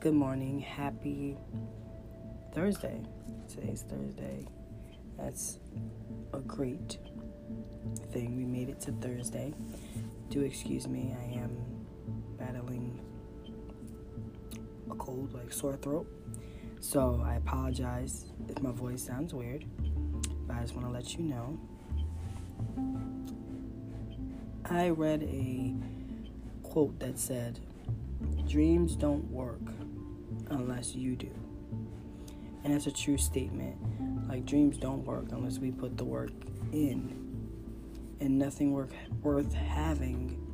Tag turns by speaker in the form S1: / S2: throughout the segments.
S1: Good morning. Happy Thursday. Today's Thursday. That's a great thing. We made it to Thursday. Do excuse me, I am battling a cold, like sore throat. So I apologize if my voice sounds weird, but I just want to let you know. I read a quote that said, Dreams don't work unless you do. And that's a true statement. Like, dreams don't work unless we put the work in. And nothing work, worth having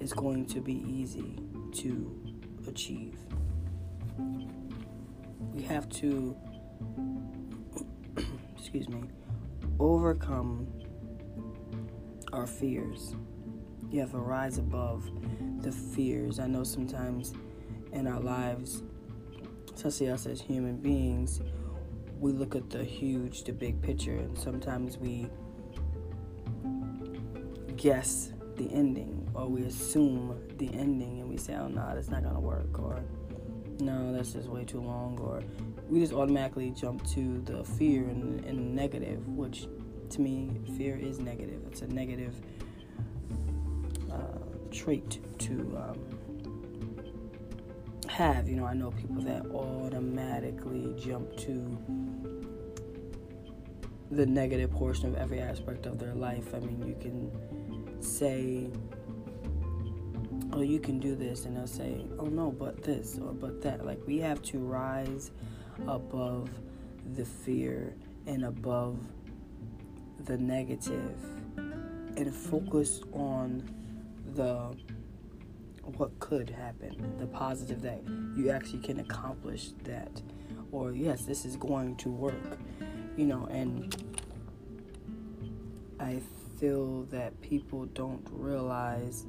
S1: is going to be easy to achieve. We have to, excuse me, overcome our fears. You have to rise above the fears. I know sometimes in our lives, especially us as human beings, we look at the huge, the big picture, and sometimes we guess the ending or we assume the ending and we say, oh, no, that's not going to work, or no, that's just way too long, or we just automatically jump to the fear and, and negative, which to me, fear is negative. It's a negative uh, trait to um, have. You know, I know people that automatically jump to the negative portion of every aspect of their life. I mean, you can say, oh, you can do this, and they'll say, oh, no, but this or but that. Like, we have to rise above the fear and above the negative and focus on the what could happen, the positive that you actually can accomplish that, or yes, this is going to work, you know, and I feel that people don't realize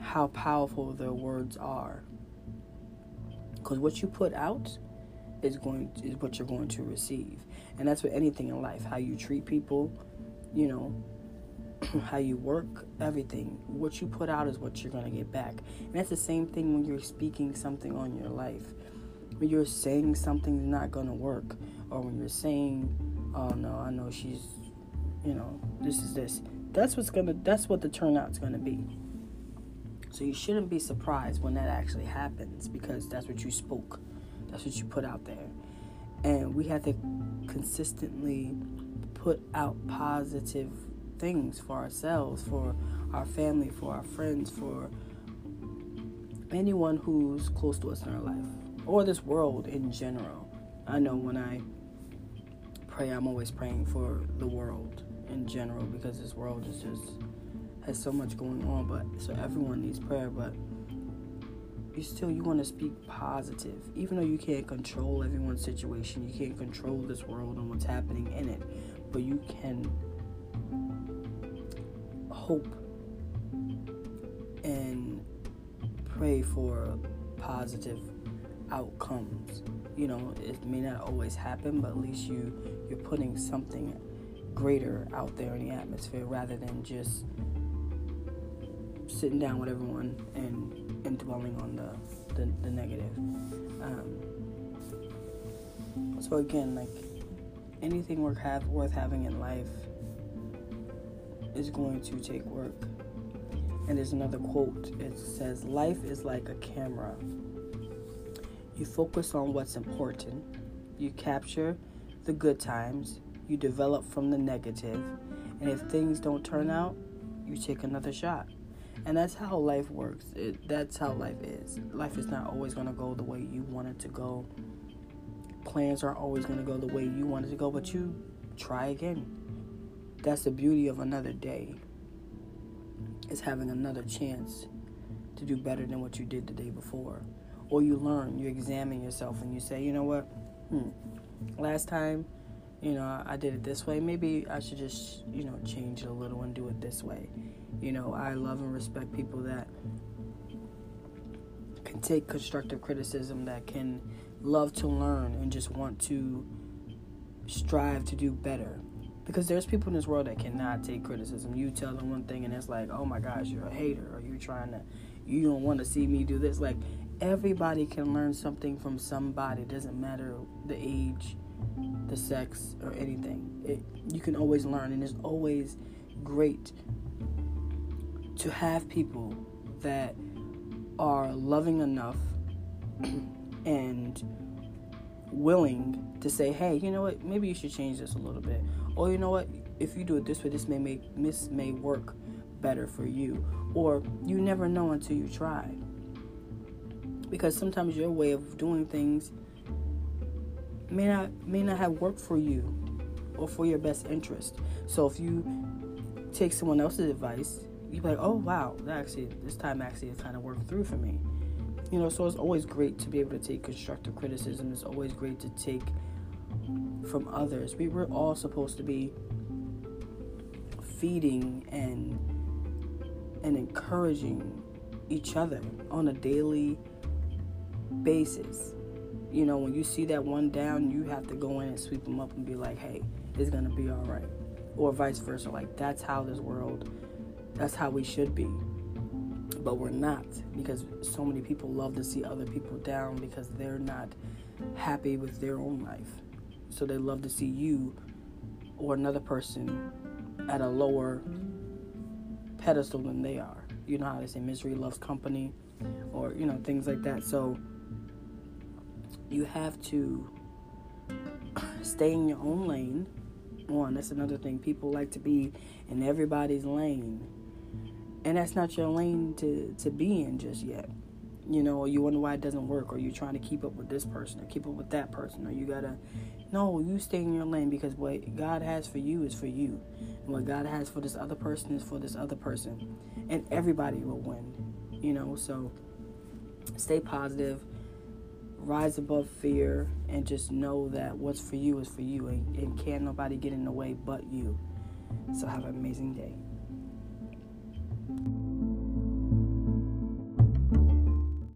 S1: how powerful their words are. Because what you put out is going is what you're going to receive, and that's with anything in life. How you treat people, you know, how you work, everything. What you put out is what you're going to get back. And that's the same thing when you're speaking something on your life. When you're saying something's not going to work, or when you're saying, "Oh no, I know she's, you know, this is this." That's what's gonna. That's what the turnout's going to be. So you shouldn't be surprised when that actually happens because that's what you spoke. That's what you put out there. And we have to consistently put out positive things for ourselves, for our family, for our friends, for anyone who's close to us in our life, or this world in general. I know when I pray, I'm always praying for the world in general because this world is just has so much going on. But so everyone needs prayer, but you still you want to speak positive, even though you can't control everyone's situation. You can't control this world and what's happening in it, but you can hope and pray for positive outcomes. You know, it may not always happen, but at least you you're putting something greater out there in the atmosphere rather than just sitting down with everyone and, and dwelling on the, the, the negative. Um, so again, like anything worth have worth having in life is going to take work. And there's another quote. It says, Life is like a camera. You focus on what's important, you capture the good times, you develop from the negative, and if things don't turn out, you take another shot. And that's how life works. It, that's how life is. Life is not always going to go the way you want it to go. Plans aren't always going to go the way you want it to go, but you try again that's the beauty of another day is having another chance to do better than what you did the day before. Or you learn you examine yourself and you say you know what? Hmm, last time you know i did it this way. Maybe i should just you know change it a little and do it this way. You know i love and respect people that can take constructive criticism that can love to learn and just want to strive to do better because there's people in this world that cannot take criticism. You tell them one thing and it's like, oh my gosh, you're a hater, or you're trying to, you don't want to see me do this. Like everybody can learn something from somebody. It doesn't matter the age, the sex, or anything. It, you can always learn, and it's always great to have people that are loving enough and willing to say, hey, you know what, maybe you should change this a little bit. Or you know what, if you do it this way, this may make this may work better for you. Or you never know until you try. Because sometimes your way of doing things may not may not have worked for you or for your best interest. So if you take someone else's advice, you're like, oh wow, that actually this time actually has kind of worked through for me. You know, so it's always great to be able to take constructive criticism. It's always great to take from others. We we're all supposed to be feeding and and encouraging each other on a daily basis. You know, when you see that one down, you have to go in and sweep them up and be like, "Hey, it's gonna be all right," or vice versa. Like that's how this world, that's how we should be but we're not because so many people love to see other people down because they're not happy with their own life. So they love to see you or another person at a lower pedestal than they are. You know how they say misery loves company or, you know, things like that. So you have to stay in your own lane. One, that's another thing. People like to be in everybody's lane and that's not your lane to to be in just yet. You know or you wonder why it doesn't work or you're trying to keep up with this person or keep up with that person or you gotta no you stay in your lane because what god has for you is for you. And what god has for this other person is for this other person. And everybody will win you know so stay positive rise above fear and just know that what's for you is for you and, and can't nobody get in the way but you. So have an amazing day